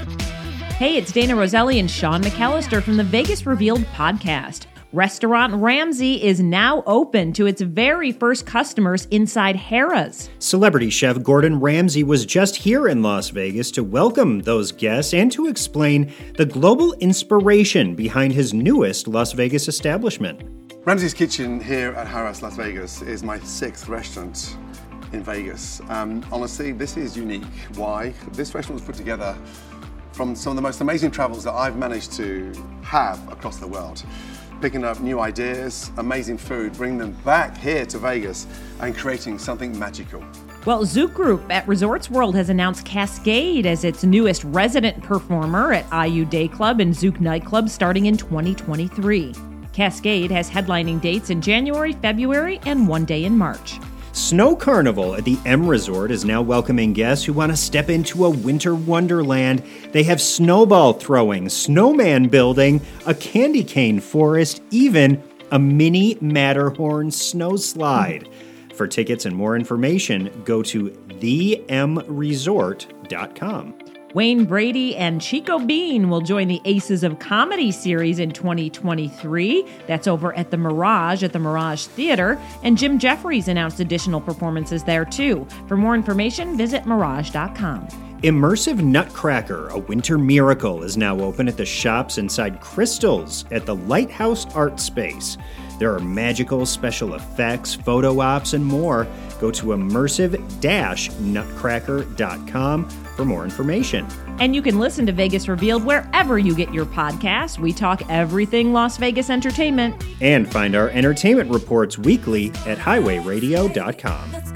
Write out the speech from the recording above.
Hey, it's Dana Roselli and Sean McAllister from the Vegas Revealed podcast. Restaurant Ramsay is now open to its very first customers inside Harrah's. Celebrity chef Gordon Ramsay was just here in Las Vegas to welcome those guests and to explain the global inspiration behind his newest Las Vegas establishment. Ramsay's Kitchen here at Harrah's Las Vegas is my sixth restaurant in Vegas. Um, honestly, this is unique. Why? This restaurant was put together from some of the most amazing travels that I've managed to have across the world picking up new ideas, amazing food, bringing them back here to Vegas and creating something magical. Well, Zouk Group at Resorts World has announced Kaskade as its newest resident performer at AYU Day Club and Zouk Nightclub starting in 2023. Kaskade has headlining dates in January, February, and one day in March. Snow Carnival at the M Resort is now welcoming guests who want to step into a winter wonderland. They have snowball throwing, snowman building, a candy cane forest, even a mini Matterhorn snow slide. For tickets and more information, go to themresort.com. Wayne Brady and Chico Bean will join the Aces of Comedy series in 2023. That's over at the Mirage at the Mirage Theater. And Jim Jeffries announced additional performances there too. For more information, visit mirage.com. Immersive Nutcracker, a winter miracle, is now open at the shops inside Crystals at the Lighthouse Art Space. There are magical special effects, photo ops, and more. Go to immersive nutcracker.com for more information. And you can listen to Vegas Revealed wherever you get your podcasts. We talk everything Las Vegas entertainment. And find our entertainment reports weekly at highwayradio.com.